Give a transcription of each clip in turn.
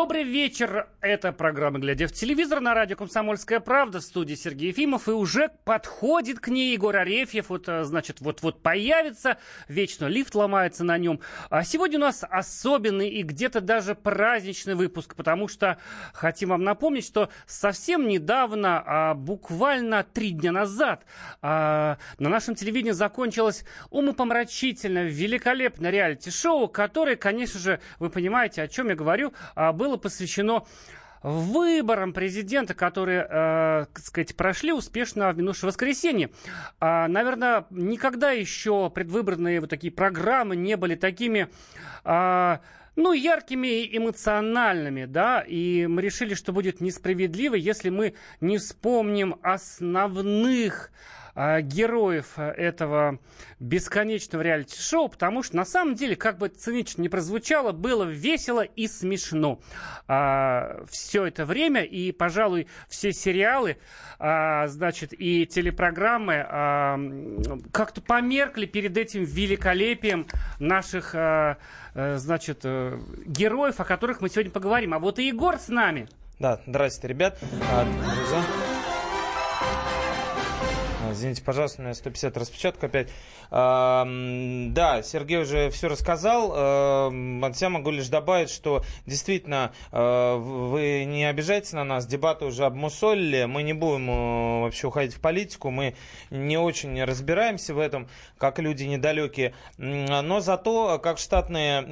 Добрый вечер. Это программа «Глядя в телевизор» на радио «Комсомольская правда» в студии Сергей Ефимов. И уже подходит к ней Егор Арефьев. Вот, э, значит, вот-вот появится. Вечно лифт ломается на нем. А сегодня у нас особенный и где-то даже праздничный выпуск, потому что хотим вам напомнить, что совсем недавно, а буквально три дня назад, а, на нашем телевидении закончилось умопомрачительное, великолепное реалити-шоу, которое, конечно же, вы понимаете, о чем я говорю, а, было посвящено выборам президента, которые, э, так сказать, прошли успешно в минувшее воскресенье. А, наверное, никогда еще предвыборные вот такие программы не были такими... А, ну, яркими и эмоциональными, да, и мы решили, что будет несправедливо, если мы не вспомним основных героев э, этого бесконечного реалити-шоу, потому что на самом деле, как бы цинично не прозвучало, было весело и смешно а, все это время, и, пожалуй, все сериалы, а, значит, и телепрограммы а, как-то померкли перед этим великолепием наших, а, а, значит, э, героев, о которых мы сегодня поговорим. А вот и Егор с нами. Да, здрасте, ребят. А, друзья. Извините, пожалуйста, у меня 150 распечатка опять. А, да, Сергей уже все рассказал. А, я могу лишь добавить, что действительно а, вы не обижайтесь на нас, дебаты уже обмусолили, мы не будем а, вообще уходить в политику, мы не очень разбираемся в этом, как люди недалекие. Но зато, как штатные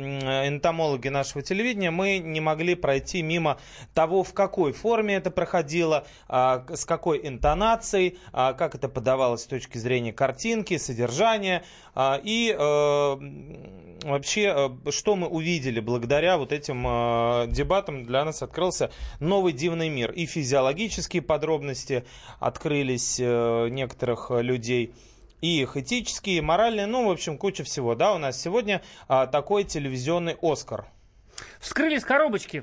энтомологи нашего телевидения, мы не могли пройти мимо того, в какой форме это проходило, а, с какой интонацией, а, как это подавалось подавалось с точки зрения картинки, содержания а, и э, вообще, э, что мы увидели благодаря вот этим э, дебатам, для нас открылся новый дивный мир. И физиологические подробности открылись некоторых людей, и их этические, и моральные, ну, в общем, куча всего. Да, у нас сегодня а, такой телевизионный Оскар. Вскрылись коробочки.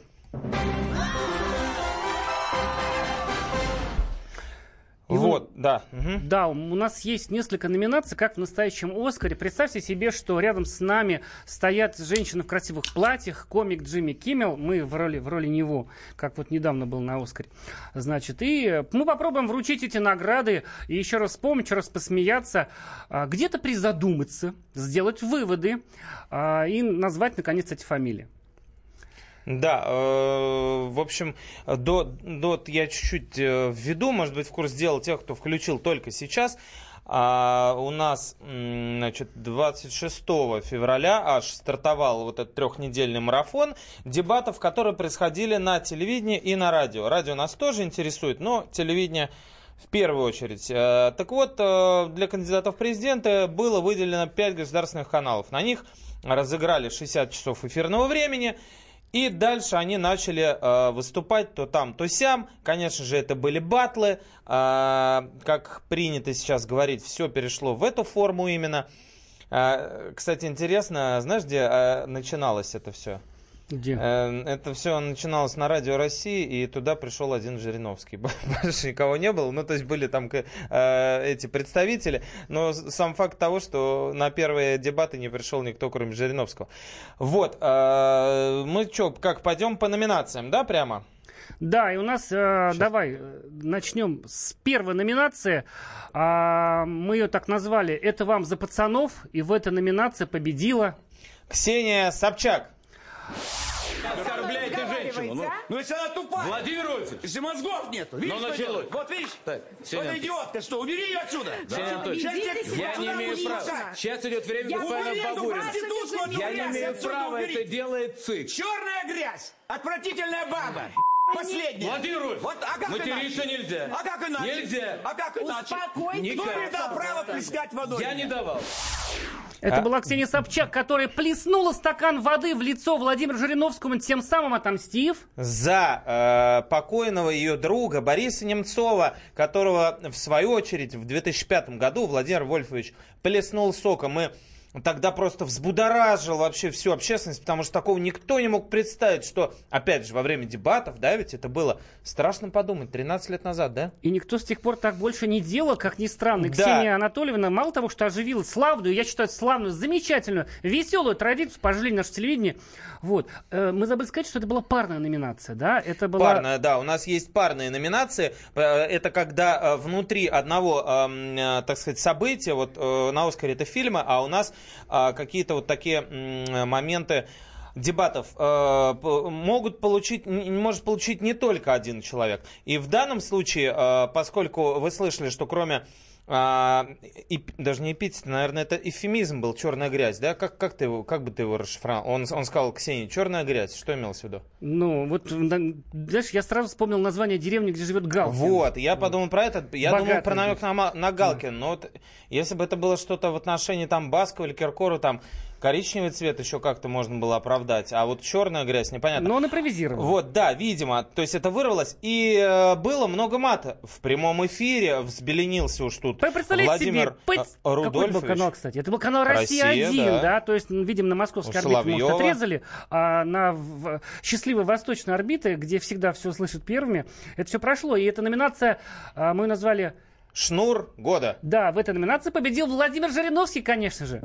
И вот, да. Угу. Да, у нас есть несколько номинаций, как в настоящем Оскаре. Представьте себе, что рядом с нами стоят женщины в красивых платьях, комик Джимми Киммел, мы в роли, в роли него, как вот недавно был на Оскаре. Значит, и мы попробуем вручить эти награды и еще раз вспомнить, еще раз посмеяться, а, где-то призадуматься, сделать выводы а, и назвать, наконец, эти фамилии. Да, э, в общем, до, до я чуть-чуть э, введу, может быть, в курс дела тех, кто включил только сейчас. А у нас, значит, 26 февраля аж стартовал вот этот трехнедельный марафон дебатов, которые происходили на телевидении и на радио. Радио нас тоже интересует, но телевидение в первую очередь. Э, так вот, э, для кандидатов в президенты было выделено 5 государственных каналов. На них разыграли 60 часов эфирного времени. И дальше они начали э, выступать то там, то сям. Конечно же, это были батлы. Э, как принято сейчас говорить, все перешло в эту форму именно. Э, кстати, интересно, знаешь, где э, начиналось это все? Где? Э, это все начиналось на Радио России, и туда пришел один Жириновский. Больше никого не было. Ну, то есть были там э, эти представители. Но сам факт того, что на первые дебаты не пришел никто, кроме Жириновского. Вот. Э, мы что, как, пойдем по номинациям, да, прямо? Да, и у нас, э, давай, начнем с первой номинации. А, мы ее так назвали «Это вам за пацанов», и в этой номинации победила... Ксения Собчак. Оскорбляете женщину. Ну, ну, если она тупая. Владимир Владимирович. Если мозгов нет. Видишь, ну, началось. Вот видишь? Так, вот идиотка, что, убери ее отсюда. Да. Сеня Анатольевич, я не имею права. Сейчас идет время я господина Бабурина. Я не имею права, это делает ЦИК. Черная грязь, отвратительная баба. Последняя. Владимир Ильич, вот, а как материться иначе? нельзя. А как иначе? Нельзя. А как иначе? Успокойтесь. Кто мне дал право плескать водой? Я не давал. Это а... была Ксения Собчак, которая плеснула стакан воды в лицо Владимиру Жириновскому, тем самым отомстив... За э, покойного ее друга Бориса Немцова, которого, в свою очередь, в 2005 году Владимир Вольфович плеснул соком. Мы тогда просто взбудоражил вообще всю общественность, потому что такого никто не мог представить, что, опять же, во время дебатов, да, ведь это было страшно подумать, 13 лет назад, да? И никто с тех пор так больше не делал, как ни странно. Да. Ксения Анатольевна мало того, что оживила славную, я считаю, славную, замечательную, веселую традицию, пожили наше телевидение. Вот. Э, Мы забыли сказать, что это была парная номинация, да? Это была... Парная, да, у нас есть парные номинации. Э, Это когда э, внутри одного, эм, так сказать, события, вот на Оскаре это фильмы, а у нас какие-то вот такие моменты дебатов э, могут получить, может получить не только один человек. И в данном случае, э, поскольку вы слышали, что кроме а, эп- даже не эпитет, наверное, это эфемизм был, черная грязь, да? Как, как, ты его, как бы ты его расшифровал? Он, он сказал Ксении, черная грязь, что имелось в виду? Ну, вот, на- знаешь, я сразу вспомнил название деревни, где живет Галкин. Вот, я подумал про это, я Богатый думал про намек на, на Галкина, но вот если бы это было что-то в отношении там Баскова или Киркору, там коричневый цвет еще как-то можно было оправдать, а вот черная грязь, непонятно. Но он импровизировал. Вот, да, видимо, то есть это вырвалось, и э, было много мата в прямом эфире, взбеленился уж тут Владимир себе, э, какой был Рудольфович. канал, кстати? Это был канал «Россия-1», «Россия», да. да. То есть, м, видимо, на московской орбите, может, отрезали, а на в- счастливой восточной орбите, где всегда все слышат первыми, это все прошло. И эта номинация а, мы назвали... Шнур года. Да, в этой номинации победил Владимир Жириновский, конечно же.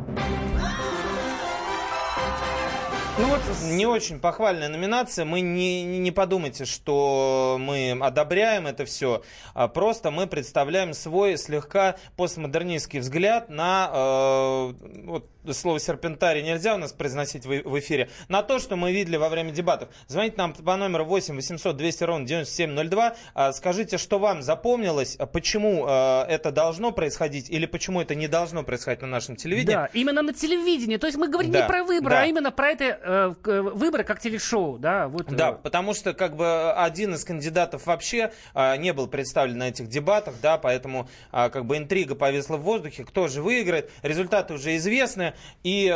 Ну вот, Не очень похвальная номинация. Мы не, не, подумайте, что мы одобряем это все. А просто мы представляем свой слегка постмодернистский взгляд на э, вот, слово серпентарий нельзя у нас произносить в, в эфире, на то, что мы видели во время дебатов. Звоните нам по номеру 8 800 200 ровно 9702. А, Скажите, что вам запомнилось, а почему э, это должно происходить или почему это не должно происходить на нашем телевидении. да, именно на телевидении. То есть мы говорим Да, не про выборы, да. а именно про это э, выборы как телешоу, да. Вот, э, Да, потому что как бы один из кандидатов вообще а, не был представлен на этих дебатах, да, поэтому а, как бы интрига повисла в воздухе, кто же выиграет, результаты уже известны, и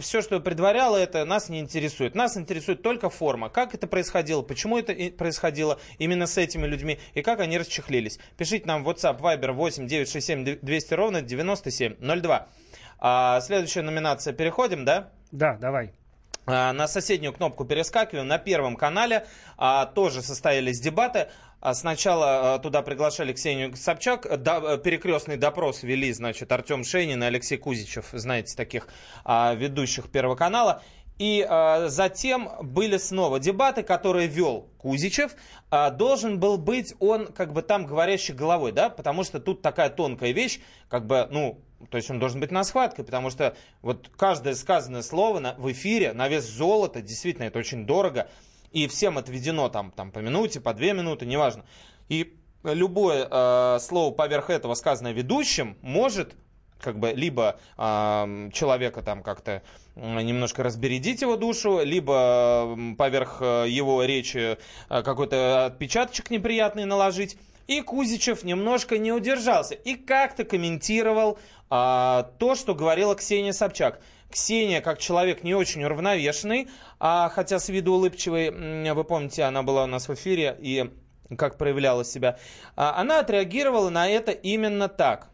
все, что предваряло это, нас не интересует. Нас интересует только форма, как это происходило, почему это происходило именно с этими людьми, и как они расчехлились. Пишите нам в WhatsApp, Viber 8 967 200 ровно 9702. А, следующая номинация, переходим, да? Да, давай. А, На соседнюю кнопку перескакиваем. На Первом канале а, тоже состоялись дебаты. А, Сначала а, туда приглашали Ксению Собчак, да, э, перекрестный допрос вели, значит, Артем Шейнин и Алексей Кузичев, знаете, таких а, ведущих Первого канала. И а, затем были снова дебаты, которые вел Кузичев. А, должен был быть он, как бы там, говорящий головой, да, потому что тут такая тонкая вещь, как бы, ну, то есть он должен быть на схватке, потому что вот каждое сказанное слово на- в эфире на вес золота, действительно, это очень дорого, и всем отведено там, там по минуте, по две минуты, неважно. И любое э, слово поверх этого, сказанное ведущим, может как бы либо э, человека там как-то немножко разбередить его душу, либо поверх э, его речи э, какой-то отпечаточек неприятный наложить. И Кузичев немножко не удержался и как-то комментировал а, то, что говорила Ксения Собчак. Ксения, как человек не очень уравновешенный, а, хотя с виду улыбчивый, вы помните, она была у нас в эфире и как проявляла себя, а, она отреагировала на это именно так.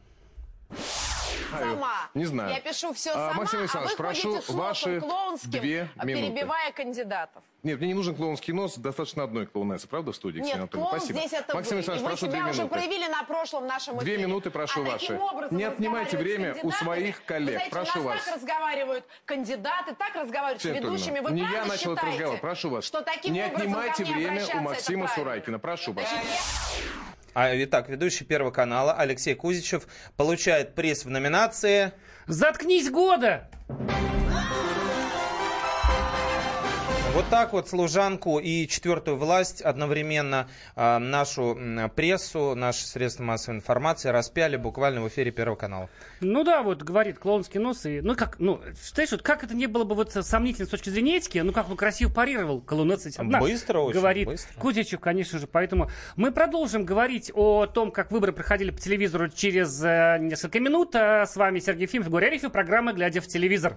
Сама. Не знаю. Я пишу все А, сама, Максим а Александрович, вы прошу ходите с ваши клоунским, две минуты. перебивая кандидатов. Нет, мне не нужен клоунский нос, достаточно одной клоунессы, правда, в студии, Ксения Нет, Анатольевна? клоун Спасибо. здесь это Максим вы. Александрович, прошу две уже минуты. проявили на прошлом нашем Две эфире. минуты, прошу а ваши. Не отнимайте время у своих коллег. Знаете, Прошу вас. так разговаривают кандидаты, так разговаривают Ксения с ведущими. Вы не я начал этот разговор, прошу вас. Что таким не отнимайте время у Максима? Сурайкина, прошу вас. А, итак, ведущий Первого канала Алексей Кузичев получает приз в номинации Заткнись года! Вот так вот служанку и четвертую власть одновременно э, нашу прессу, наши средства массовой информации распяли буквально в эфире Первого канала. Ну да, вот говорит клоунский нос. И, ну как, ну, считаешь, вот как это не было бы вот сомнительно с точки зрения этики, ну как он красиво парировал колоннадцать Быстро очень, Говорит быстро. Кузичев, конечно же. Поэтому мы продолжим говорить о том, как выборы проходили по телевизору через э, несколько минут. А с вами Сергей Фимов, Гурий Арифьев, программа «Глядя в телевизор».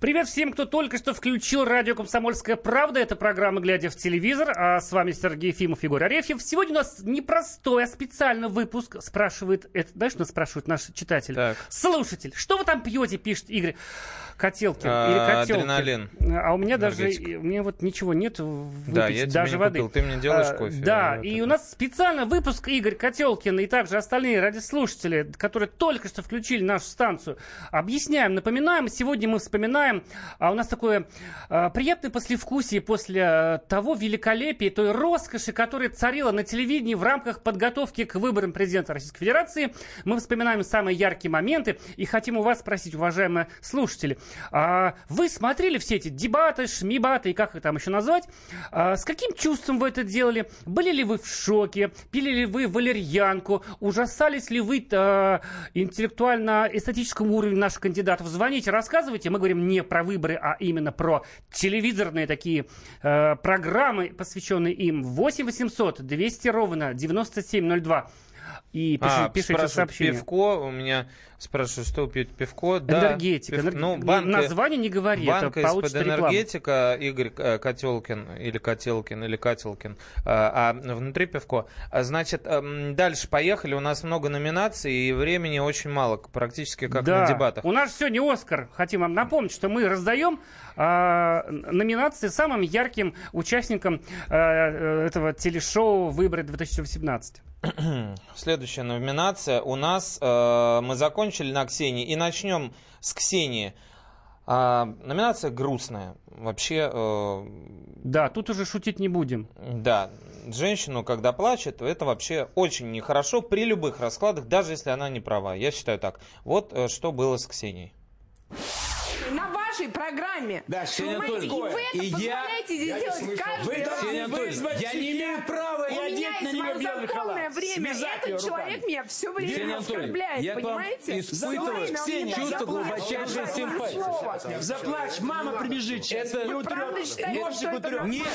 Привет всем, кто только что включил радио «Комсомольская правда». Это программа «Глядя в телевизор». А с вами Сергей Ефимов, Егор Арефьев. Сегодня у нас непростой, а специальный выпуск. Спрашивает, это, знаешь, нас спрашивают наши читатели. Так. Слушатель, что вы там пьете, пишет Игорь Котелкин. А, или Котелкин. адреналин. А у меня даже, у меня вот ничего нет выпить, Да, я даже не воды. купил. Ты мне делаешь А, кофе. Да, Вот и это. у нас специально выпуск Игорь Котелкин и также остальные радиослушатели, которые только что включили нашу станцию. Объясняем, напоминаем. Сегодня мы вспоминаем, а у нас такое а, приятное послевкусие после а, того великолепия, той роскоши, которая царила на телевидении в рамках подготовки к выборам президента Российской Федерации. Мы вспоминаем самые яркие моменты и хотим у вас спросить, уважаемые слушатели, а вы смотрели все эти дебаты, шмибаты и как их там еще назвать? А, с каким чувством вы это делали? Были ли вы в шоке? Пили ли вы валерьянку? Ужасались ли вы а, интеллектуально-эстетическому уровню наших кандидатов? Звоните, рассказывайте. Мы говорим не про выборы, а именно про телевизорные такие э, программы, посвященные им. 8 800 200 ровно 9702. И пиши- А, пишите спрашивают, сообщение. пивко, у меня спрашивают, что пьете пивко? Да, Энергетика. пив- Энерг- Ну, банка, Название не говори, это банка из-под получится реклама. энергетика, Игорь э, Котелкин, или Котелкин, или Котелкин, а, а внутри пивко. А, Значит, эм, дальше поехали, у нас много номинаций, и времени очень мало, практически как да. на дебатах. У нас сегодня Оскар. Хотим вам напомнить, что мы раздаем а, номинации самым ярким участникам а, э, этого телешоу «Выборы 2018». Следующая номинация у нас, э, мы закончили на Ксении, и начнем с Ксении. А, номинация грустная. Вообще, э, Да, тут уже шутить не будем. Да, женщину, когда плачет, то это вообще очень нехорошо при любых раскладах, даже если она не права. Я считаю так. Вот э, что было с Ксенией. На вашей программе. Да, Ксения Понимаете, и Анатольевна, вы это и я- позволяете здесь делать каждый Вы раз. Ксения Анатольевна, я не имею права У меня халат. время. Этот человек меня все время Анатольевна, оскорбляет, я понимаете? испытываю, Ксения, чувство глубочайшей симпатии. Заплачь, мама прибежит сейчас. Вы и утрет. правда считаете, это? Нет.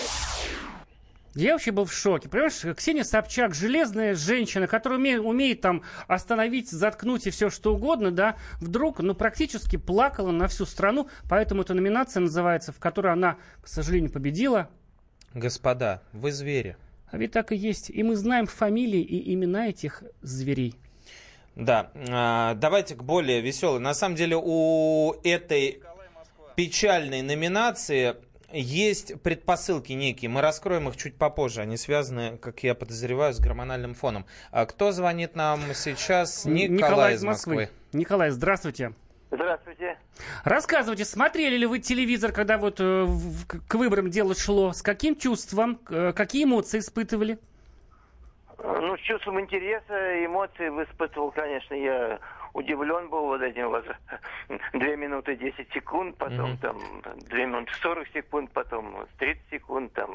Я вообще был в шоке. Понимаешь, Ксения Собчак, железная женщина, которая умеет, умеет там остановить, заткнуть и все что угодно, да, вдруг, ну, практически плакала на всю страну, поэтому эта номинация называется, в которой она, к сожалению, победила. Господа, вы звери. А ведь так и есть. И мы знаем фамилии и имена этих зверей. Да, а, давайте к более веселой. На самом деле у этой печальной номинации есть предпосылки некие. Мы раскроем их чуть попозже. Они связаны, как я подозреваю, с гормональным фоном. А кто звонит нам сейчас? Николай, из Москвы. Николай, здравствуйте. Здравствуйте. Рассказывайте, смотрели ли вы телевизор, когда вот э, к выборам дело шло? С каким чувством, э, какие эмоции испытывали? Ну, с чувством интереса, эмоций испытывал, конечно, я удивлен был вот этим вот 2 минуты 10 секунд, потом Мгм. там 2 минуты 40 секунд, потом 30 секунд, там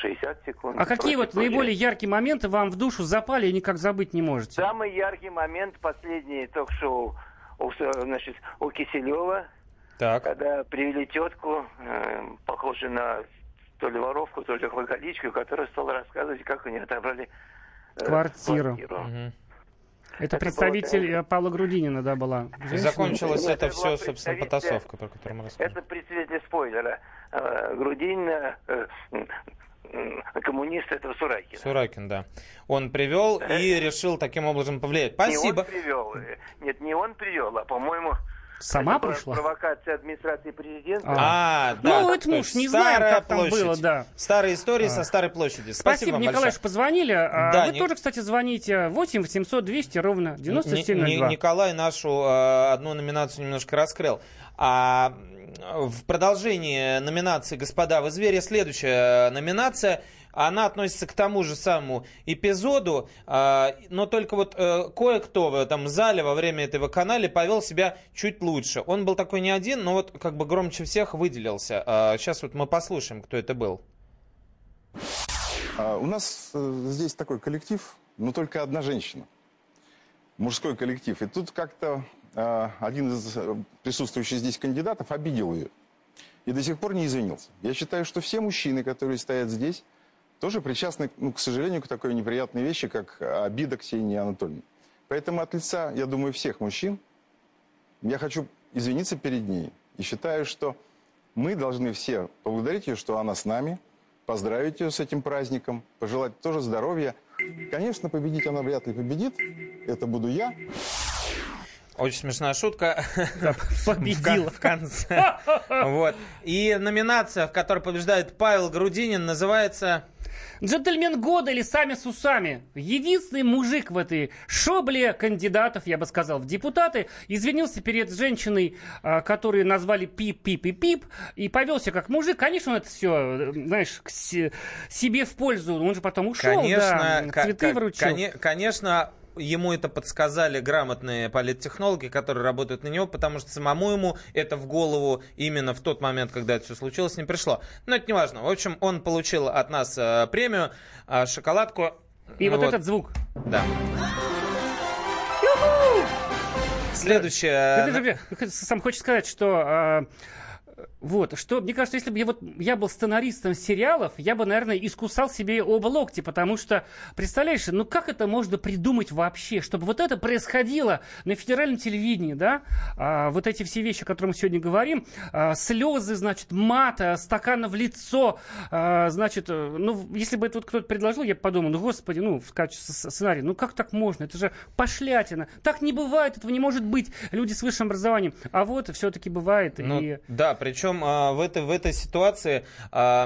60 секунд. А какие вот прочее. наиболее яркие моменты вам в душу запали и никак забыть не можете? Самый яркий момент, последний ток-шоу у, значит, у Киселева, Так. когда привели тетку, э, похожую на то ли воровку, то ли алкоголичку, которая стала рассказывать, как у нее отобрали э, Квартиру. Мгм. Это это представитель было, э, Павла Грудинина, да, была? И женщина? закончилось это это все, собственно, потасовка, про которую мы рассказывали. Это представитель спойлера. Э, Э, э, коммунист этого Суракина. Суракин, да. Он привел и решил таким образом повлиять. Не он Спасибо. привел. э, Нет, не он привел, а, по-моему, Сама это пришла? провокация администрации президента. А, да. Ну, это то мы есть уж не старая как там площадь. было, да. Старые истории А. со старой площади. Спасибо, Спасибо, вам Николай, большое. что позвонили. А Да, Вы Ник- тоже, кстати, звоните 8 800 200 ровно Ни- 9702. Ни- Николай нашу э, одну номинацию немножко раскрыл. А в продолжении номинации «Господа, вы звери» следующая номинация – она относится к тому же самому эпизоду, а, но только вот э, кое-кто в этом зале во время этого канала повел себя чуть лучше. Он был такой не один, но вот как бы громче всех выделился. Сейчас вот мы послушаем, кто это был. А, у нас э, здесь такой коллектив, но только одна женщина. Мужской коллектив. И тут как-то а, один из присутствующих здесь кандидатов обидел ее. И до сих пор не извинился. Я считаю, что все мужчины, которые стоят здесь, тоже причастны, ну, к сожалению, к такой неприятной вещи, как обида Ксении Анатольевны. Поэтому от лица, я думаю, всех мужчин, я хочу извиниться перед ней. И считаю, что мы должны все поблагодарить ее, что она с нами, поздравить ее с этим праздником, пожелать тоже здоровья. Конечно, победить она вряд ли победит. Это буду я. Очень смешная шутка. Да, победила. В, конце. Вот. И номинация, в которой побеждает Павел Грудинин, называется... Джентльмен года или сами с усами. Единственный мужик в этой шобле кандидатов, я бы сказал, в депутаты, извинился перед женщиной, а, которую назвали пип, пип и пип, и повелся как мужик. Конечно, он это все, знаешь, к себе в пользу. Он же потом ушел, конечно, да, цветы вручил. Конечно, ему это подсказали грамотные политтехнологи, которые работают на него, потому что самому ему это в голову именно в тот момент, когда это все случилось, не пришло. Но это не важно. В общем, он получил от нас э, премию, э, шоколадку. И вот, вот этот звук. Да. Следующее. Сам хочешь сказать, что вот, что, мне кажется, если бы я, вот, я был сценаристом сериалов, я бы, наверное, искусал себе оба локти, потому что, представляешь, ну как это можно придумать вообще, чтобы вот это происходило на федеральном телевидении, да, а, вот эти все вещи, о которых мы сегодня говорим, а, слезы, значит, мата, стакана в лицо, а, значит, э, ну, если бы это вот кто-то предложил, я бы подумал, ну, господи, ну, в качестве сценария, ну как так можно, это же пошлятина, так не бывает, этого не может быть, люди с высшим образованием, а вот все-таки бывает. Ну, и... Да, причем а, в, этой, в этой ситуации, а,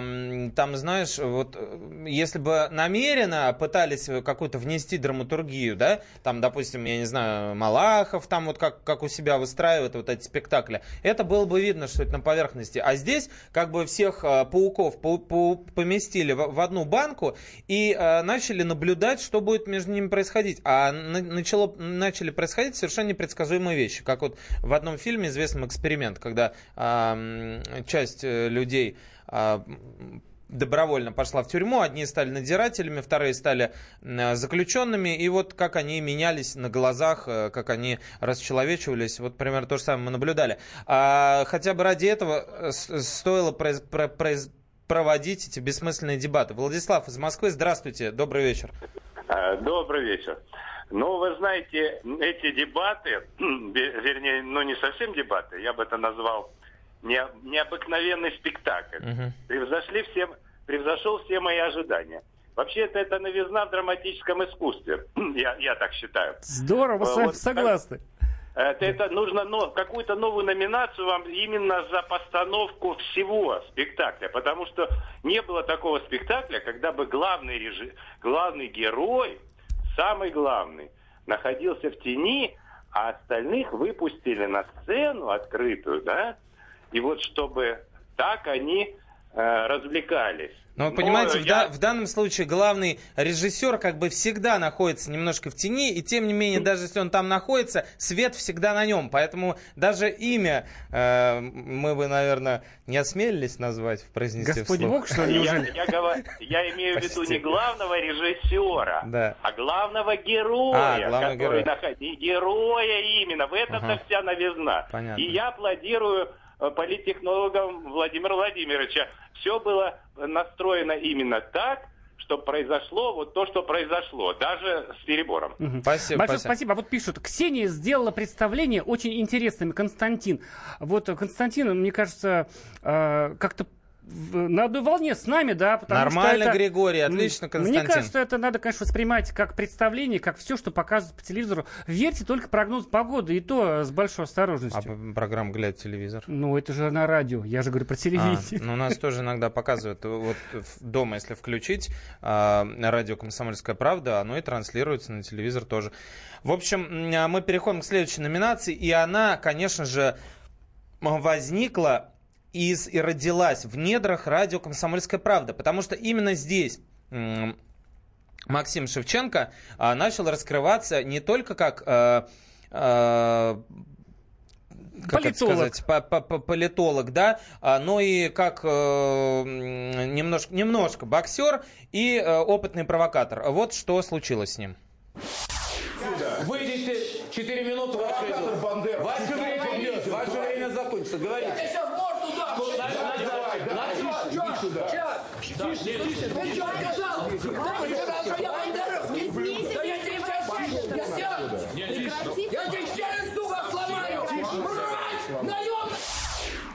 там, знаешь, вот если бы намеренно пытались какую-то внести драматургию, да, там, допустим, я не знаю, Малахов там вот как, как у себя выстраивает вот эти спектакли, это было бы видно, что это на поверхности. А здесь как бы всех а, пауков по, по, поместили в, одну банку и начали наблюдать, что будет между ними происходить. А на, начало, начали происходить совершенно непредсказуемые вещи, как вот в одном фильме известном эксперимент, когда часть э, людей а, добровольно пошла в тюрьму. Одни стали надзирателями, вторые стали заключенными. И вот как они менялись на глазах, э, как они расчеловечивались. Вот примерно то же самое мы наблюдали. А хотя бы ради этого э, стоило произ, произ, проводить эти бессмысленные дебаты. Владислав из Москвы, здравствуйте, добрый вечер. Добрый вечер. Ну, вы знаете, эти дебаты, вернее, ну не совсем дебаты, я бы это назвал необыкновенный спектакль. Угу. Превзошли все, превзошел все мои ожидания. Вообще это, новизна в драматическом искусстве. я, я так считаю. Здорово, с вами согласны. Это, это нужно но, какую-то новую номинацию вам именно за постановку всего спектакля. Потому что не было такого спектакля, когда бы главный, режи, главный герой, самый главный, находился в тени, а остальных выпустили на сцену открытую, да, и вот чтобы так они э, развлекались. Но, понимаете, Но в, я... да, в данном случае главный режиссер как бы всегда находится немножко в тени, и тем не менее, даже если он там находится, свет всегда на нем. Поэтому даже имя э, мы бы, наверное, не осмелились назвать, произнести Господи вслух. Бог, что ли, я, я, говорю, я имею в виду не главного режиссера, да. а главного героя, а, главного который героя. Наход... героя именно. В этом-то ага. вся новизна. Понятно. И я аплодирую политтехнологом Владимира Владимировича. Все было настроено именно так, чтобы произошло вот то, что произошло, даже с перебором. Угу. Спасибо, Большое спасибо. спасибо. А вот пишут, Ксения сделала представление очень интересным, Константин. Вот Константин, мне кажется, э, как-то на одной волне с нами, да, потому Нормально, что это, Григорий, отлично, Константин. Мне кажется, это надо, конечно, воспринимать как представление, как все, что показывают по телевизору. Верьте только прогноз погоды, и то с большой осторожностью. А программа «Глядь телевизор»? Ну, это же на радио, я же говорю про телевидение. А, ну, у нас тоже иногда показывают, вот дома, если включить а, радио «Комсомольская правда», оно и транслируется на телевизор тоже. В общем, мы переходим к следующей номинации, и она, конечно же, возникла из и родилась в недрах радио «Комсомольская правда», потому что именно здесь Максим Шевченко а, начал раскрываться не только как а, а, как политолог. сказать, по -по -по политолог, да, а, но и как э, немножко, немножко боксер и э, опытный провокатор. Вот что случилось с ним. Выйдите, 4 минуты ваше Ваше время ваше время закончится. Говорите. Я сейчас морду дам. Сейчас, сейчас, сейчас. Ты что сказал? Ты сказал, что я бандеров? Да я тебе сейчас Я тебе через зубы сломаю. Мразь! Наем!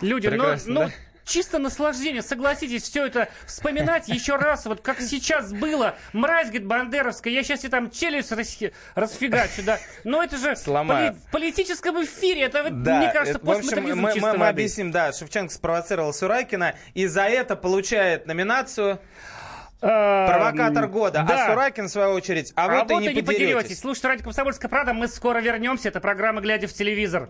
Люди, ну, ну, чисто наслаждение, согласитесь, все это вспоминать еще раз, вот как сейчас было. Мразь, говорит, бандеровская, я сейчас тебе там челюсть расфи- расфигачу, да. Но это же поли- в политическом эфире, это, да, мне кажется, это, в общем, мы, мы, мы объясним, да, Шевченко спровоцировал Сурайкина, и за это получает номинацию... А, Провокатор года. А да. А Суракин, в свою очередь, а, а вот, вот и не, не подеретесь. подеретесь. Слушайте, радио «Комсомольская правда», мы скоро вернемся. Это программа «Глядя в телевизор». телевизор,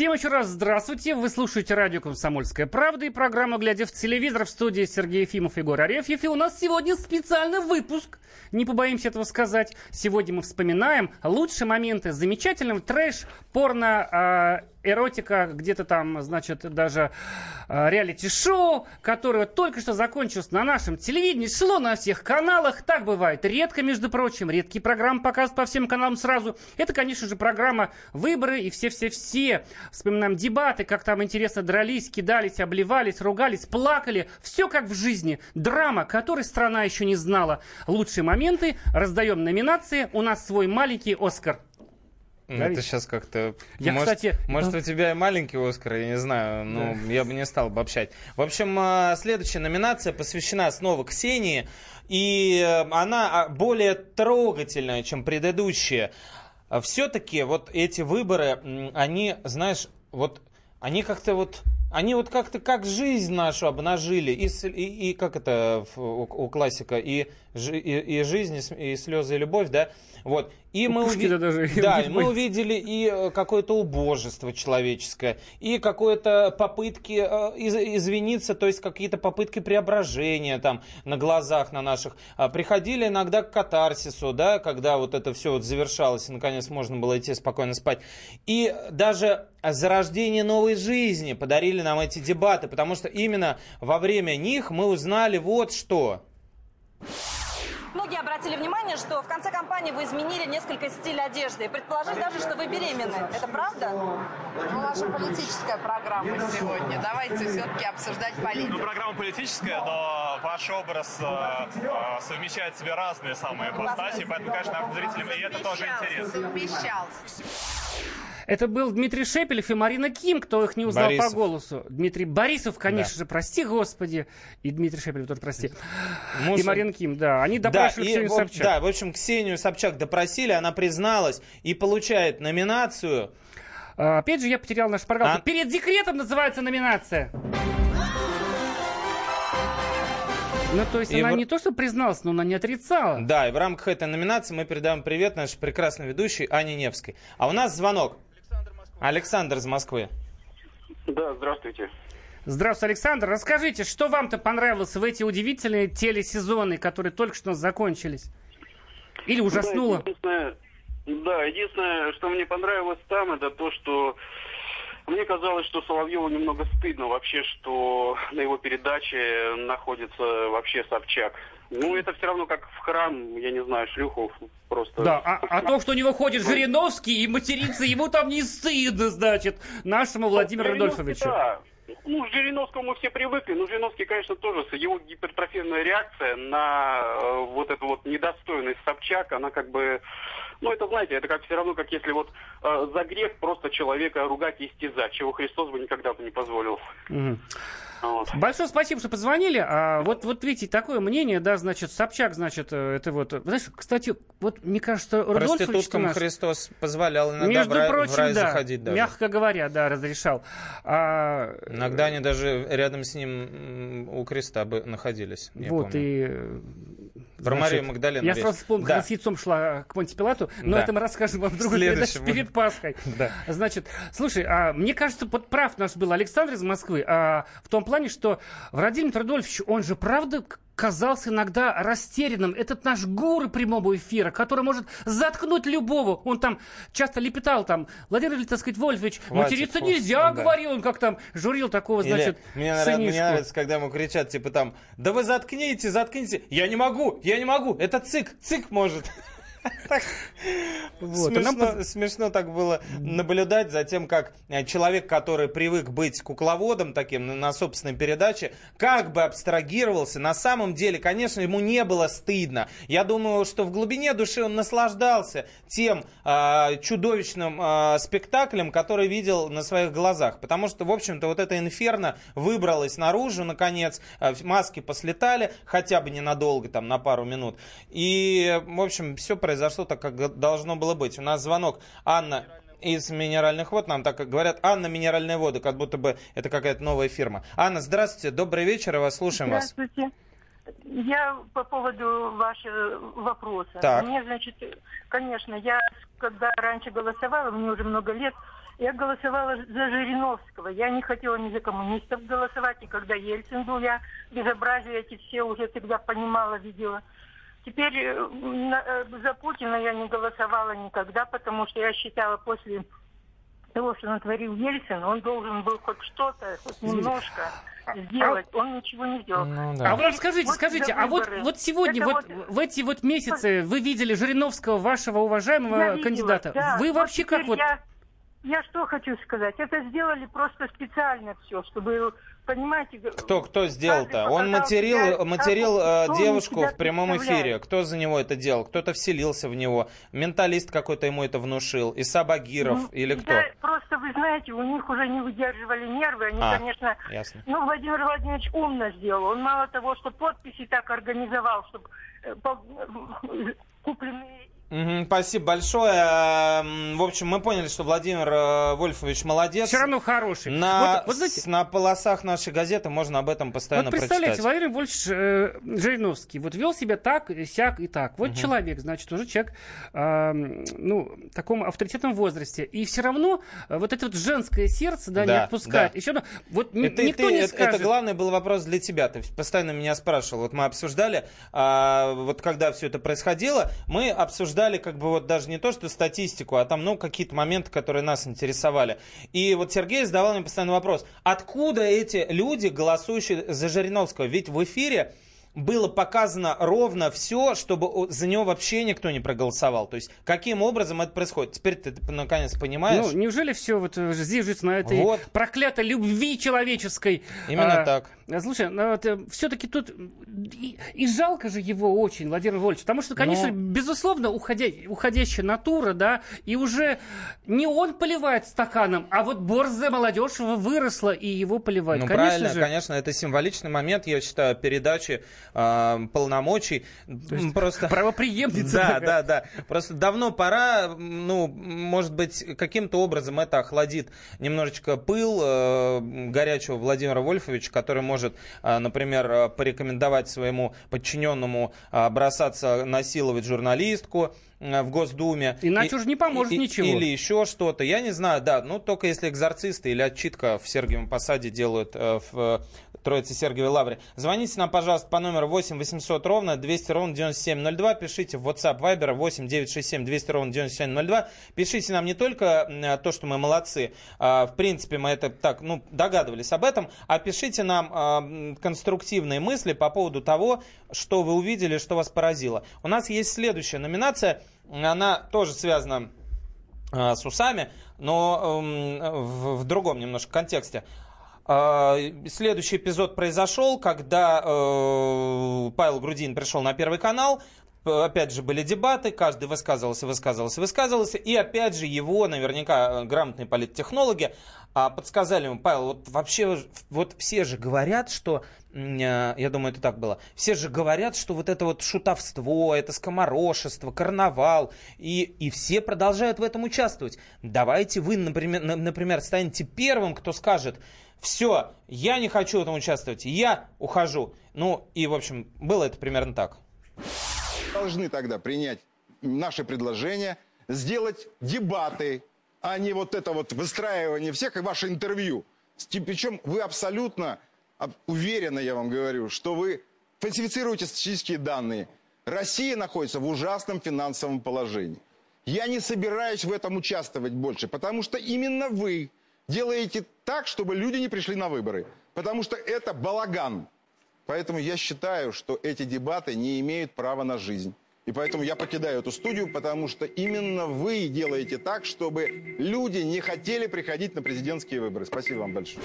Всем еще раз здравствуйте. Вы слушаете радио «Комсомольская правда» и программу «Глядя в телевизор» в студии Сергей Ефимов и Егор Арефьев. И у нас сегодня специальный выпуск, не побоимся этого сказать. Сегодня мы вспоминаем лучшие моменты замечательного трэш-порно а, эротика, где-то там, значит, даже э, реалити-шоу, которое только что закончилось на нашем телевидении, шло на всех каналах. Так бывает редко, между прочим. Редкие программы показывают по всем каналам сразу. Это, конечно же, программа «Выборы» и все-все-все. Вспоминаем дебаты, как там интересно дрались, кидались, обливались, ругались, плакали. Все как в жизни. Драма, которой страна еще не знала. Лучшие моменты. Раздаем номинации. У нас свой маленький «Оскар». Ну, это сейчас как-то... Я, может, кстати... Может, у тебя и маленький Оскар, я не знаю, ну, да. я бы не стал обобщать. В общем, а, следующая номинация посвящена снова Ксении, и э, она а, более трогательная, чем предыдущие. Все-таки вот эти выборы, они, знаешь, вот они как-то вот они вот как-то как жизнь нашу обнажили, и, и, и как это у, у классика, и, и, и жизнь, и слезы, и любовь, да, вот. И мы, уви... даже да, мы увидели и э, какое-то убожество человеческое, и какое-то попытки э, из... извиниться, то есть какие-то попытки преображения там на глазах на наших. А приходили иногда к катарсису, да, когда вот это все вот завершалось, и наконец можно было идти спокойно спать. И даже зарождение новой жизни подарили нам эти дебаты, потому что именно во время них мы узнали вот что. Многие обратили внимание, что в конце кампании вы изменили несколько стилей одежды. И предположили даже, что вы беременны. Это правда? Ну, наша политическая программа сегодня. Давайте все-таки обсуждать политику. Ну, программа политическая, но ваш образ э, э, совмещает в себе разные самые ипостаси, поэтому, конечно, нашим зрителям и это тоже интересно. Это был Дмитрий Шепелев и Марина Ким, кто их не узнал Борисов. по голосу. Дмитрий Борисов, конечно да. же, прости господи. И Дмитрий Шепелев тоже прости. Муж... И Марина Ким, да. Они допрашивали да, Ксению и, Собчак. Да, в общем, Ксению Собчак допросили, она призналась и получает номинацию. А, опять же, я потерял нашу программу. А... Перед декретом называется номинация. Ну, то есть и она в... не то, что призналась, но она не отрицала. Да, и в рамках этой номинации мы передаем привет нашей прекрасной ведущей Ане Невской. А у нас звонок. Александр из Москвы. Да, здравствуйте. Здравствуйте, Александр. Расскажите, что вам-то понравилось в эти удивительные телесезоны, которые только что закончились? Или ужаснуло? Да, единственное, да, единственное, что мне понравилось там, это то, что Мне казалось, что Соловьеву немного стыдно вообще, что на его передаче находится вообще Собчак. Ну, это все равно как в храм, я не знаю, шлюхов просто... Да, а, а то, что у него ходит Жириновский и матерится, ему там не стыдно, значит, нашему Владимиру Рудольфовичу. Да. Ну, к Жириновскому мы все привыкли, но Жириновский, конечно, тоже, его гипертрофированная реакция на э, вот эту вот недостойность Собчак, она как бы... Ну, это, знаете, это как все равно, как если вот э, за грех просто человека ругать и истязать, чего Христос бы никогда бы не позволил. Мгм. Вот. Большое спасибо, что позвонили. А, вот, вот видите, такое мнение, да, значит, Собчак, значит, э, это вот... Знаешь, кстати, вот мне кажется, Рудольфович Проституткам наш... Христос позволял иногда Между в рай, прочим, в рай да, заходить даже. мягко говоря, да, разрешал. А, Иногда они даже рядом с ним у креста бы находились. я вот, помню. и... э, Про Марию Магдалину Я речь. сразу вспомнил, Да. когда с яйцом шла к Понти Пилату, но Да. это мы расскажем вам в другой передаче перед Пасхой. Да. Значит, слушай, а, мне кажется, вот прав наш был Александр из Москвы, а, в том плане, что Владимир Рудольфович, он же правда к- казался иногда растерянным. Этот наш гуру прямого эфира, который может заткнуть любого. Он там часто лепетал там, Владимир, так сказать, Вольфович, Хватит, материться хватит, нельзя, да. говорил он, как там журил такого, Или значит, мне, нрав- мне нравится, когда ему кричат, типа там, да вы заткните, заткните. Я не могу, я не могу. Это цик, цик может. Вот, а нам Смешно, смешно так было наблюдать за тем, как э, человек, который привык быть кукловодом таким на- на собственной передаче, как бы абстрагировался. На самом деле, конечно, ему не было стыдно. Я думаю, что в глубине души он наслаждался тем а, чудовищным а, спектаклем, который видел на своих глазах. Потому что, в общем-то, вот эта инферно выбралась наружу, наконец, а, маски послетали, хотя бы ненадолго, там, на пару минут. И, в общем, все произошло так, как должно было быть. У нас звонок. Анна из минеральных вод, нам так как говорят, Анна Минеральные воды, как будто бы это какая-то новая фирма. Анна, здравствуйте, добрый вечер, вас слушаем вас. Здравствуйте. Я по поводу вашего вопроса. Так. Мне, значит, конечно, я когда раньше голосовала, мне уже много лет, я голосовала за Жириновского. Я не хотела ни за коммунистов голосовать, и когда Ельцин был, я безобразие эти все уже тогда понимала, видела. Теперь э, на- э, за Путина я не голосовала никогда, потому что я считала после того, что натворил Ельцин, он должен был хоть что-то, хоть немножко сделать. Он ничего не сделал. А вы скажите, Вот скажите, за а вот, вот сегодня, Это вот, в эти вот месяцы вы видели Жириновского, вашего уважаемого Я видела, кандидата. да. Вы Вот вообще как теперь вот... Я, я что хочу сказать? Это сделали просто специально все, чтобы, понимаете... Кто, кто сделал-то? Он материл, материл как- э, девушку в прямом эфире. Кто за него это делал? Кто-то вселился в него. Менталист какой-то ему это внушил. Иса Багиров Ну, или кто? да, просто, вы знаете, у них уже не выдерживали нервы. Они, А, конечно... ясно. Ну, Владимир Владимирович умно сделал. Он мало того, что подписи так организовал, чтобы купленные Мгм, спасибо большое. В общем, мы поняли, что Владимир э, Вольфович молодец. Все равно хороший. На, Вот- вот знаете- на полосах нашей газеты можно об этом постоянно Вот представляете, прочитать. Владимир Вольфович э, Жириновский вот вел себя так, сяк и так. Вот Мгм. человек, значит, уже человек э, ну, в таком авторитетном возрасте. И все равно э, вот это вот женское сердце, да, не Да, отпускает. да. Еще вот Это, никто ты- не это- скажет. это главный был вопрос для тебя. Ты постоянно меня спрашивал. Вот мы обсуждали, а, вот когда все это происходило, мы обсуждали как бы вот даже не то, что статистику, а там, ну, какие-то моменты, которые нас интересовали. И вот Сергей задавал мне постоянно вопрос, откуда эти люди, голосующие за Жириновского? Ведь в эфире было показано ровно все, чтобы за него вообще никто не проголосовал. То есть, каким образом это происходит? Теперь ты, ты, наконец понимаешь? Ну, неужели все вот э, жить на этой Вот. проклятой любви человеческой? Именно А, так. Слушай, ну вот, все-таки тут и, и жалко же его очень, Владимир Вольфович, потому что, конечно, Ну. безусловно, уходя, уходящая натура, да, и уже не он поливает стаканом, а вот борзая молодежь выросла и его поливает. Ну, конечно правильно, же. конечно, это символичный момент, я считаю, передачи э, полномочий. Просто... Правоприемница Да, да, да. Просто давно пора, ну, может быть, каким-то образом это охладит немножечко пыл э, горячего Владимира Вольфовича, который может, э, например, э, порекомендовать своему подчиненному э, бросаться насиловать журналистку, в Госдуме. Иначе И- уже не поможет и- ничего. Или еще что-то. Я не знаю, да. Ну, только если экзорцисты или отчитка в Сергиевом Посаде делают э, в э, Троице Сергиевой Лавре. Звоните нам, пожалуйста, по номеру 8 800 ровно 200 ровно 9702. Пишите в WhatsApp Viber 8 967 200 ровно 9702. Пишите нам не только э, то, что мы молодцы. а, в принципе, мы это так, ну, догадывались об этом. А пишите нам м, конструктивные мысли по поводу того, что вы увидели, что вас поразило. У нас есть следующая номинация. Она тоже связана э, с усами, но эм, в, другом немножко контексте. Э, Следующий эпизод произошел, когда э, Павел Грудин пришел на Первый канал. Опять же были дебаты, каждый высказывался, высказывался, высказывался. И опять же его, наверняка, э, грамотные политтехнологи а, подсказали ему, Павел, вот вообще, вот все же говорят, что, э, я думаю, это так было, все же говорят, что вот это вот шутовство, это скоморошество, карнавал, и, и все продолжают в этом участвовать. Давайте вы, например, на- например, станете первым, кто скажет, все, я не хочу в этом участвовать, я ухожу. Ну, и, в общем, было это примерно так. Должны тогда принять наше предложение, сделать дебаты, а не вот это вот выстраивание всех и ваше интервью. Причем вы абсолютно уверенно, я вам говорю, что вы фальсифицируете статистические данные. Россия находится в ужасном финансовом положении. Я не собираюсь в этом участвовать больше, потому что именно вы делаете так, чтобы люди не пришли на выборы. Потому что это балаган. Поэтому я считаю, что эти дебаты не имеют права на жизнь. И поэтому я покидаю эту студию, потому что именно вы делаете так, чтобы люди не хотели приходить на президентские выборы. Спасибо вам большое.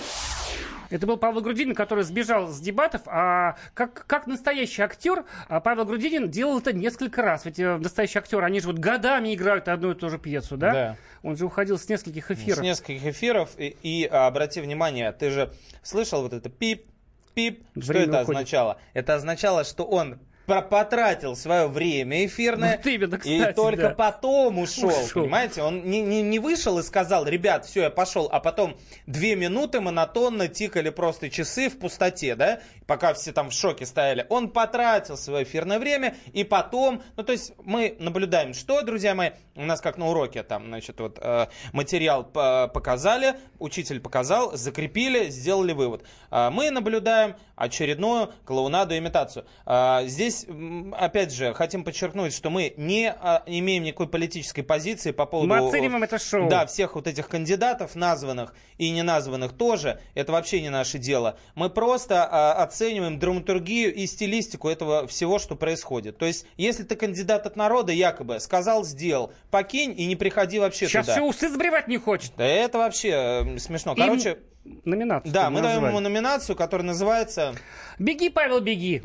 Это был Павел Грудинин, который сбежал с дебатов, а как, как настоящий актер, а Павел Грудинин делал это несколько раз. Ведь э, настоящие актеры, они же вот годами играют одну и ту же пьесу, да? Да. Он же уходил с нескольких эфиров. С нескольких эфиров. И, и, а, обрати внимание, ты же слышал вот это пип, пип. Что Время это уходит. означало? Это означало, что он потратил свое время эфирное Вот именно, и кстати, только да. потом ушел, Ушел. понимаете? Он не, не, не вышел и сказал, ребят, все, я пошел, а потом две минуты монотонно тикали просто часы в пустоте, да, пока все там в шоке стояли. Он потратил свое эфирное время и потом, ну то есть мы наблюдаем, что, друзья мои, у нас как на уроке там, значит, вот э, материал по- показали, учитель показал, закрепили, сделали вывод. А мы наблюдаем очередную клоунаду имитацию. А, Здесь, опять же, хотим подчеркнуть, что мы не а, имеем никакой политической позиции по поводу... Мы оцениваем это шоу. Да, всех вот этих кандидатов, названных и не названных тоже, это вообще не наше дело. Мы просто а, оцениваем драматургию и стилистику этого всего, что происходит. То есть, если ты кандидат от народа, якобы, сказал, сделал, покинь и не приходи вообще Сейчас туда. все усы сбривать не хочет. Да это вообще э, смешно. Им Короче, номинацию. да, мы даем назвали. ему номинацию, которая называется... Беги, Павел, беги.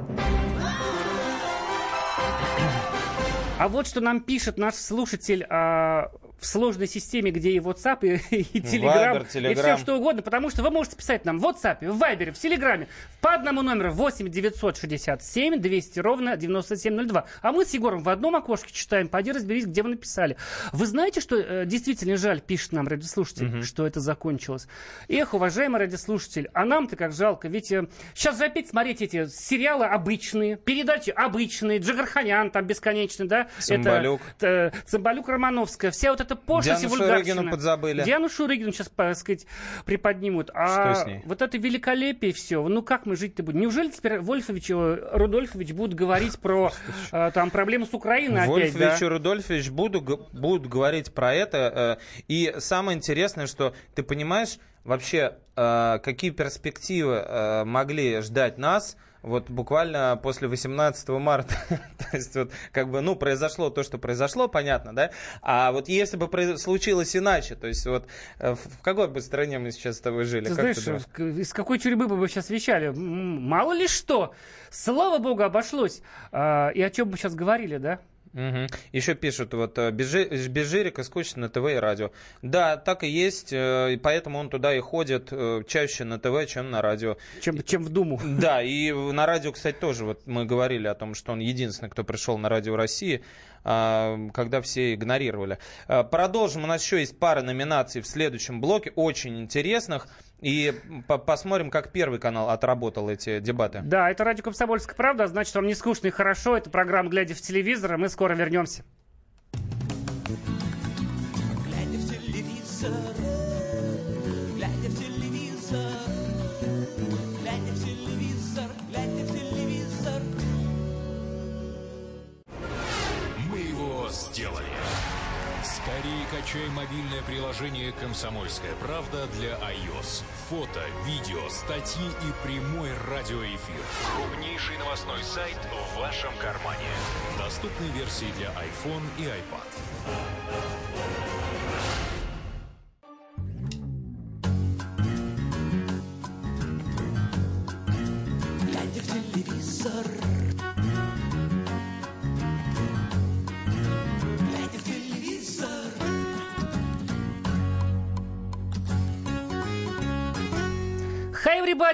А вот что нам пишет наш слушатель а, в сложной системе, где и WhatsApp, и, и Telegram, Viber, и все Telegram. что угодно, потому что вы можете писать нам в WhatsApp, в Viber, в Telegram по одному номеру 8 967 200 ровно 9702. А мы с Егором в одном окошке читаем. Пойди разберись, где вы написали. Вы знаете, что э, действительно жаль, пишет нам радиослушатель, что это закончилось. Эх, уважаемый радиослушатель, а нам-то как жалко, ведь сейчас же опять смотреть эти сериалы обычные, передачи обычные, Джигарханян там бесконечный, да? Цымбалюк. Это, э, Цымбалюк Романовская, вся вот эта пошлость и Диану вульгарщина. Шурыгину подзабыли. Диану Шурыгину сейчас, так сказать, приподнимут. А Что с ней? вот это великолепие все, ну как мы жить-то будем? Неужели теперь Вольфович, Рудольфович будут говорить про э, там проблему с Украиной опять, да? Вольфович и Рудольфович будут говорить про это. э, И самое интересное, что ты понимаешь вообще, э, какие перспективы э, могли ждать нас вот буквально после 18 марта. то есть вот как бы, ну, произошло то, что произошло, понятно, да? А вот если бы случилось иначе, то есть вот э, в какой бы стране мы сейчас с тобой жили? Ты Как знаешь, к- из какой тюрьмы бы мы сейчас вещали? Мало ли что. Слава богу, обошлось. А, и о чем бы сейчас говорили, да? Мгм. Еще пишут, вот, э, без, Жи- без Жирика скучно на ТВ и радио. Да, так и есть, э, и поэтому он туда и ходит э, чаще на ТВ, чем на радио. Чем, чем в Думу. Да, и на радио, кстати, тоже, вот мы говорили о том, что он единственный, кто пришел на радио России, а, когда все игнорировали. Продолжим, у нас еще есть пара номинаций в следующем блоке, очень интересных, и по посмотрим, как Первый канал отработал эти дебаты. Да, это радио «Комсомольская правда», а значит, вам не скучно и хорошо. Это программа «Глядя в телевизор», и мы скоро вернемся. Глядя в телевизор, Качай мобильное приложение «Комсомольская правда» для iOS. Фото, видео, статьи и прямой радиоэфир. Крупнейший новостной сайт в вашем кармане. Доступны версии для iPhone и iPad.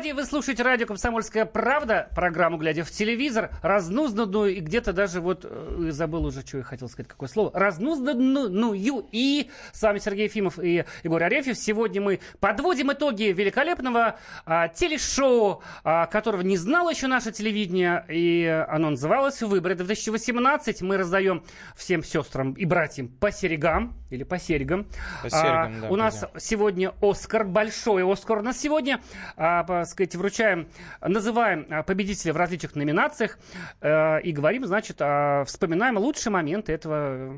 Everybody! Вы слушаете радио «Комсомольская правда», программу «Глядя в телевизор», разнузданную и где-то даже вот, э, забыл уже, что я хотел сказать, какое слово, разнузданную и с вами Сергей Ефимов и Егор Арефьев. Сегодня мы подводим итоги великолепного а, телешоу, а, которого не знало еще наше телевидение, и оно называлось «Выборы 2018». Мы раздаем всем сестрам и братьям по серегам, или по серьгам. По серьгам, А, да, У нас пойдем. сегодня Оскар, большой Оскар у нас сегодня. А, сказать, вручаем, называем а, победителей в различных номинациях э, и говорим, значит, а, вспоминаем лучшие моменты этого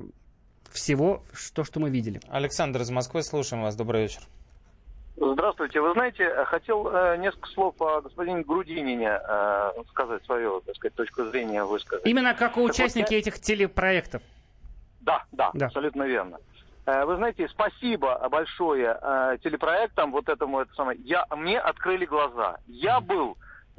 всего, что, что мы видели. Александр из Москвы, слушаем вас. Добрый вечер. Здравствуйте. Вы знаете, хотел э, несколько слов о господине Грудинине э, сказать свою, так сказать, точку зрения высказать. Именно как Так вот, участники я- этих телепроектов. Да, да, Да. абсолютно верно. Э, Вы знаете, спасибо большое э, телепроектам, вот этому, это самое, я, мне открыли глаза. Я был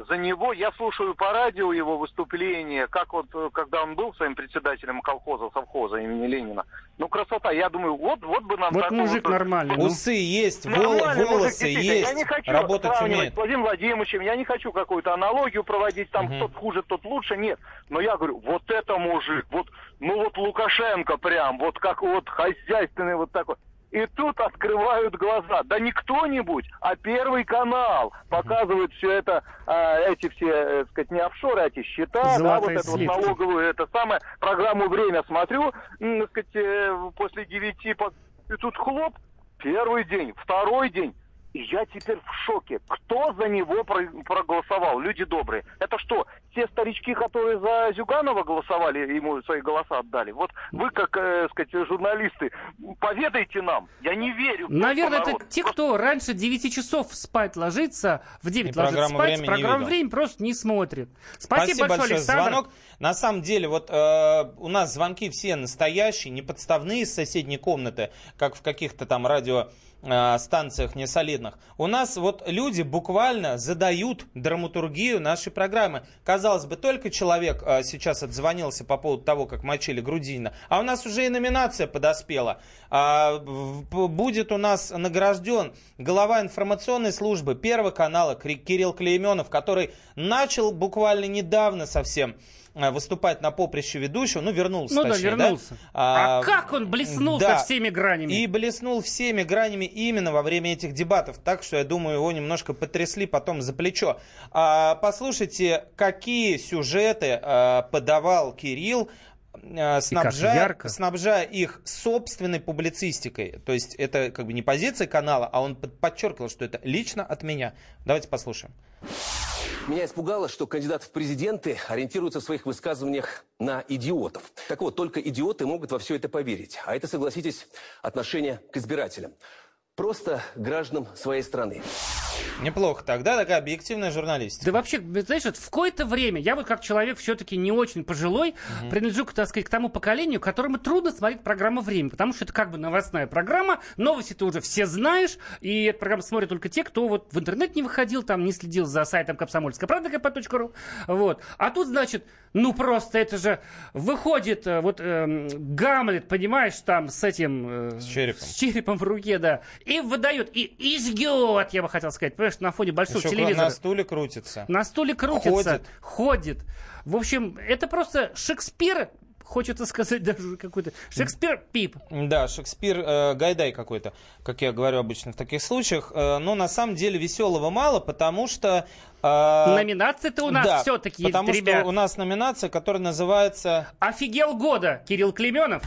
за него, я слушаю по радио его выступления, как вот, э, когда он был своим председателем колхоза, совхоза имени Ленина. Ну, красота. Я думаю, вот, вот бы нам Вот мужик вот- нормальный. ну. Усы есть, вол- мужик, волосы действительно. есть, Я не хочу работать сравнивать умеет. с Владимиром Владимировичем, я не хочу какую-то аналогию проводить, там тот хуже, тот лучше, нет. Но я говорю, вот это мужик, вот, ну вот Лукашенко прям, вот как вот хозяйственный вот такой. И тут открывают глаза. Да не кто-нибудь, а Первый канал показывает все это, а, эти все, э, так сказать, не офшоры, а эти счета, да, вот Золотые эту вот слитки. налоговую, это самое, программу «Время» смотрю, так сказать, э, после девяти, и тут хлоп, Первый день, второй день. И я теперь в шоке. Кто за него про- проголосовал? Люди добрые. Это что, те старички, которые за Зюганова голосовали, ему свои голоса отдали? Вот вы, как, э, сказать, журналисты, поведайте нам. Я не верю. Наверное, это народ. те, кто раньше 9 часов спать ложится, в 9 И ложится спать, программу. «Время» просто не смотрит. Спасибо, большое, Александр. Звонок. На самом деле, вот э, у нас звонки все настоящие, не подставные из соседней комнаты, как в каких-то там радио станциях несолидных. У нас вот люди буквально задают драматургию нашей программы. Казалось бы, только человек э, сейчас отзвонился по поводу того, как мочили Грудинина, а у нас уже и номинация подоспела. А, будет у нас награжден глава информационной службы Первого канала Кирилл Клейменов, который начал буквально недавно совсем э, выступать на поприще ведущего, ну, вернулся, Ну да, точнее, вернулся. А как он блеснул-то да. всеми гранями? И блеснул всеми гранями именно во время этих дебатов. Так что, я думаю, его немножко потрясли потом за плечо. А, послушайте, какие сюжеты а, подавал Кирилл, а, снабжая, снабжая их собственной публицистикой. То есть это как бы не позиция канала, а он под- подчеркивал, что это лично от меня. Давайте послушаем. Меня испугало, что кандидат в президенты ориентируется в своих высказываниях на идиотов. Так вот, только идиоты могут во все это поверить. А это, согласитесь, отношение к избирателям. Просто гражданам своей страны. Неплохо тогда, такая объективная журналистика. Да вообще, знаешь, вот в какое-то время, я вот как человек все-таки не очень пожилой, принадлежу, так сказать, к тому поколению, которому трудно смотреть программу «Время», потому что это как бы новостная программа, новости ты уже все знаешь, и эту программу смотрят только те, кто вот в интернет не выходил, там не следил за сайтом комсомольская правда кп.ру, вот. А тут, значит, ну просто это же выходит э, вот эм, Гамлет, понимаешь, там с этим... э, С черепом. С черепом в руке, да. И выдает, и, и жгет, я бы хотел сказать, понимаешь, на фоне большого Еще телевизора. на стуле крутится. На стуле крутится, Ходит. ходит. В общем, это просто Шекспир, хочется сказать даже какой-то Шекспир Пип. Да, Шекспир э, Гайдай какой-то, как я говорю обычно в таких случаях. Э, но на самом деле веселого мало, потому что... э, Номинации-то у нас да, все-таки, Потому ребят. что у нас номинация, которая называется... Офигел года, Кирилл Клеменов.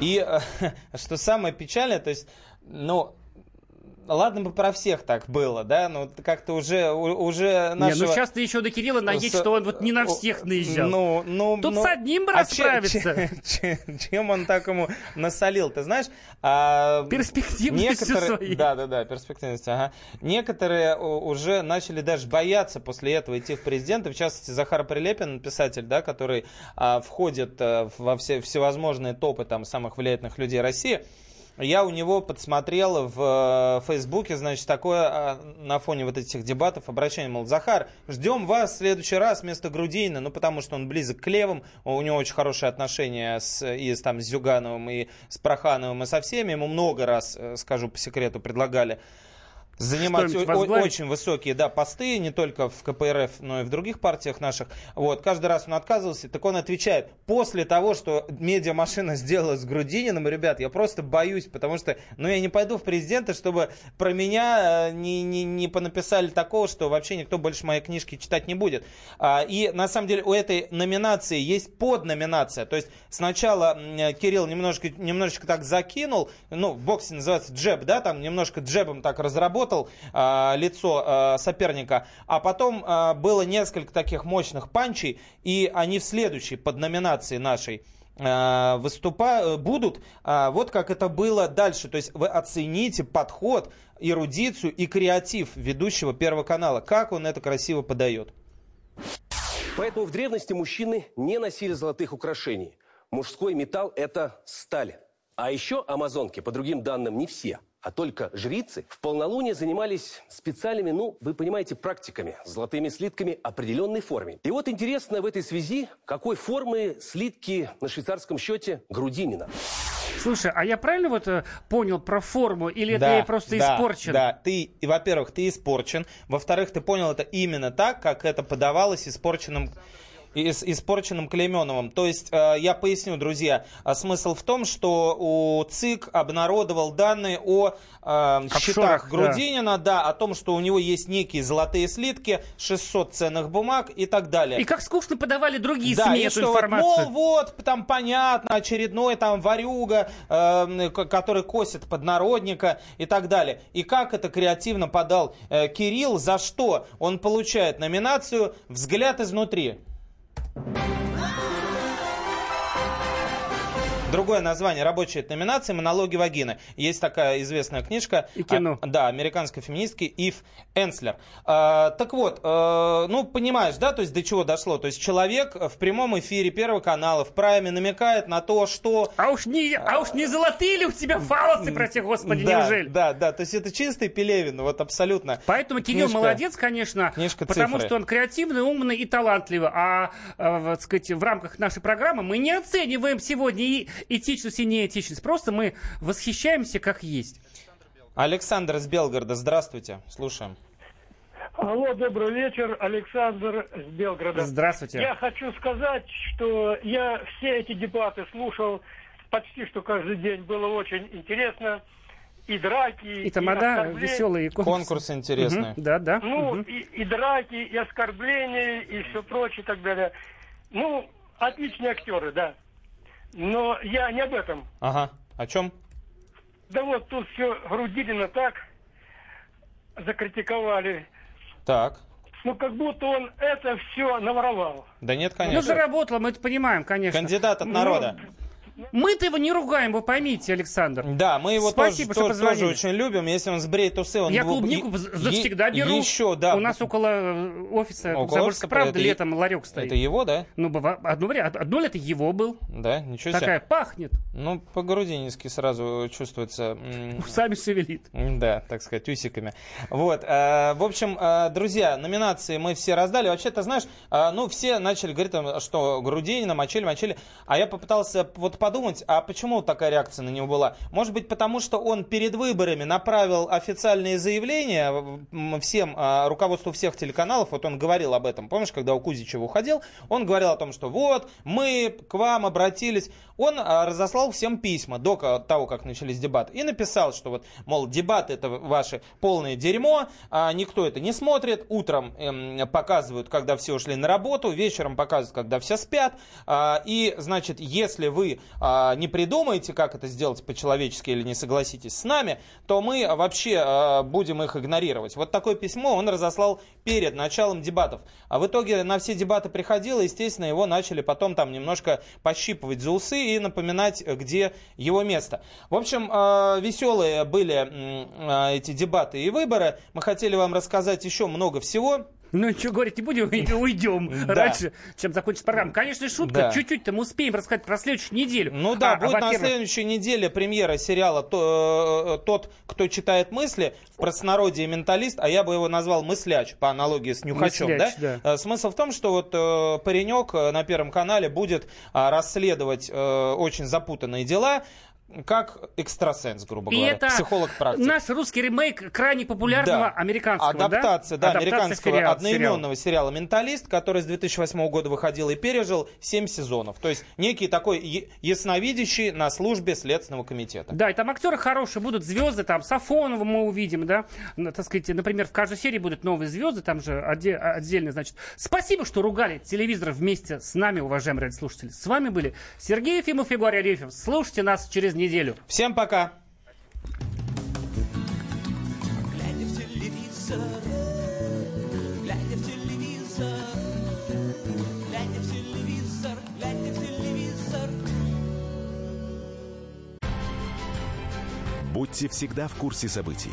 И э, что самое печальное, то есть, ну, ладно бы про всех так было, да, но как-то уже, уже нашего... Не, ну сейчас ты еще до Кирилла наедешь, С- что он вот не на всех наезжал. Ну, ну, Тут ну, с одним бы а расправиться. че- че- Чем он так ему насолил, ты знаешь? а, Перспективностью некоторые- своей. Да, да, да, перспективность, ага. Некоторые уже начали даже бояться после этого идти в президенты, в частности, Захар Прилепин, писатель, да, который а, входит а, во все всевозможные топы там самых влиятельных людей России. Я у него подсмотрел в э, Фейсбуке, значит, такое а, на фоне вот этих дебатов обращение, мол, Захар, ждем вас в следующий раз вместо Грудинина, ну, потому что он близок к левым, у него очень хорошие отношения с, и с, там, с Зюгановым, и с Прохановым, и со всеми, ему много раз, э, скажу по секрету, предлагали занимать очень высокие да, посты, не только в КПРФ, но и в других партиях наших. Вот, каждый раз он отказывался, так он отвечает, после того, что медиамашина сделала с Грудининым, ребят, я просто боюсь, потому что, ну, я не пойду в президенты, чтобы про меня э, не, не, не понаписали такого, что вообще никто больше моей книжки читать не будет. А, и, на самом деле, у этой номинации есть подноминация, то есть сначала Кирилл немножко, немножечко так закинул, ну, в боксе называется джеб, да, там немножко джебом так разработал а, лицо а, соперника, а потом а, было несколько таких мощных панчей, и они в следующей подноминации нашей а, выступа будут, а, вот как это было дальше. То есть вы оцените подход, эрудицию и креатив ведущего Первого канала, как он это красиво подает. Поэтому в древности мужчины не носили золотых украшений. Мужской металл – это сталь. А еще амазонки, по другим данным, не все, а только жрицы, в полнолуние занимались специальными, ну, вы понимаете, практиками, золотыми слитками определенной формы. И вот интересно в этой связи, какой формы слитки на швейцарском счете Грудинина. Слушай, а я правильно вот э, понял про форму, или это Да, я просто да, испорчен? Да, ты, и, во-первых, ты испорчен. Во-вторых, ты понял это именно так, как это подавалось испорченным и с испорченным Клейменовым. То есть, э, я поясню, друзья, а смысл в том, что у ЦИК обнародовал данные о э, счетах да. Грудинина, да, о том, что у него есть некие золотые слитки, 600 ценных бумаг и так далее. И как скучно подавали другие Да, СМИ и эту что информацию. мол, вот, там понятно, очередной там варюга, э, который косит поднародника и так далее. И как это креативно подал э, Кирилл, за что он получает номинацию «Взгляд изнутри». you Другое название рабочей номинации «Монологи вагины». Есть такая известная книжка. И кино. а, да, американской феминистки Ив Энслер. А, так вот, э, ну, понимаешь, да, то есть до чего дошло? То есть человек в прямом эфире Первого канала в прайме намекает на то, что... А уж не, а уж не золотые ли у тебя фалосы, прости господи, да, неужели? Да, да, то есть это чистый Пелевин, вот абсолютно. Поэтому Кирилл Книжка- молодец, конечно, книжка потому цифры. что он креативный, умный и талантливый. А, э, вот, сказать, в рамках нашей программы мы не оцениваем сегодня и этичность, и неэтичность. Просто мы восхищаемся как есть. Александр из Белгорода, здравствуйте, слушаем. Алло, добрый вечер, Александр из Белгорода. Здравствуйте. Я хочу сказать, что я все эти дебаты слушал почти что каждый день. Было очень интересно. И драки, И тамада оскорбления. веселые конкурсы. Конкурсы интересные. Мгм, Да, да. Ну, Мгм. и, и драки, и оскорбления, и все прочее, и так далее. Ну, отличные актеры, да. Но я не об этом. Ага, о чем? Да вот тут все Грудинина так закритиковали. Так, Ну, как будто он это все наворовал. да нет, Ну, конечно. заработал, мы это понимаем, конечно. Кандидат от народа. Мы-то его не ругаем, вы поймите, Александр. Да, мы его Спасибо, тоже, что тоже, очень любим. Если он сбреет усы, он... Я бу- клубнику завсегда беру. Еще, да. У нас около э, офиса Около «Комсомольской офиса, правды» летом ларек стоит. Это его, да? Ну, одно, время, одно лето его был. Да, ничего Такая себе. пахнет, Ну, по-грудински сразу чувствуется... сами шевелит. Да, так сказать, усиками. Вот, э, в общем, э, друзья, номинации мы все раздали. Вообще-то, знаешь, ну, все начали говорить, что Грудинина мочили, мочили. А я попытался вот подумать, а почему такая реакция на него была? Может быть, потому что он перед выборами направил официальные заявления всем, э, руководству всех телеканалов. Вот он говорил об этом. Помнишь, когда у Кузичева уходил, он говорил о том, что вот, мы к вам обратились. Он э, разослал всем письма до того, как начались дебаты. И написал, что вот, мол, дебаты это ваши полное дерьмо, а никто это не смотрит. Утром эм, показывают, когда все ушли на работу, вечером показывают, когда все спят. А, и, значит, если вы а, не придумаете, как это сделать по-человечески или не согласитесь с нами, то мы вообще а, будем их игнорировать. Вот такое письмо он разослал перед началом дебатов. А в итоге на все дебаты приходило, естественно, его начали потом там немножко пощипывать за усы и напоминать, где его место. В общем, а, веселые были эти дебаты и выборы. Мы хотели вам рассказать еще много всего. Ну, ничего говорить не будем, и уйдем Да. раньше, чем закончится программа. Конечно, шутка, Да. чуть-чуть-то мы успеем рассказать про следующую неделю. Ну да, А, будет на во-первых, следующей неделе премьера сериала «То- э, «Тот, кто читает мысли» в простонародье «Менталист», а я бы его назвал «Мысляч» по аналогии с Нюхачем. Мысляч, да? Э, Смысл в том, что вот э, паренек э, на Первом канале будет а, расследовать э, очень запутанные дела, как экстрасенс, грубо И говоря, это психолог-практик. наш русский ремейк крайне популярного Да. американского, Адаптация, да, Адаптация американского сериала- одноименного сериала «Менталист», который с 2008 года выходил и пережил 7 сезонов. То есть некий такой ясновидящий на службе Следственного комитета. Да, и там актеры хорошие, будут звезды, там Сафонова мы увидим, да, так сказать, например, в каждой серии будут новые звезды, там же оде- отдельно, значит. Спасибо, что ругали телевизор вместе с нами, уважаемые радиослушатели. С вами были Сергей Ефимов и Егор Арефьев. Слушайте нас через неделю. Всем пока. Глядя в телевизор, глядя в телевизор, глядя в телевизор, глядя в телевизор. Будьте всегда в курсе событий.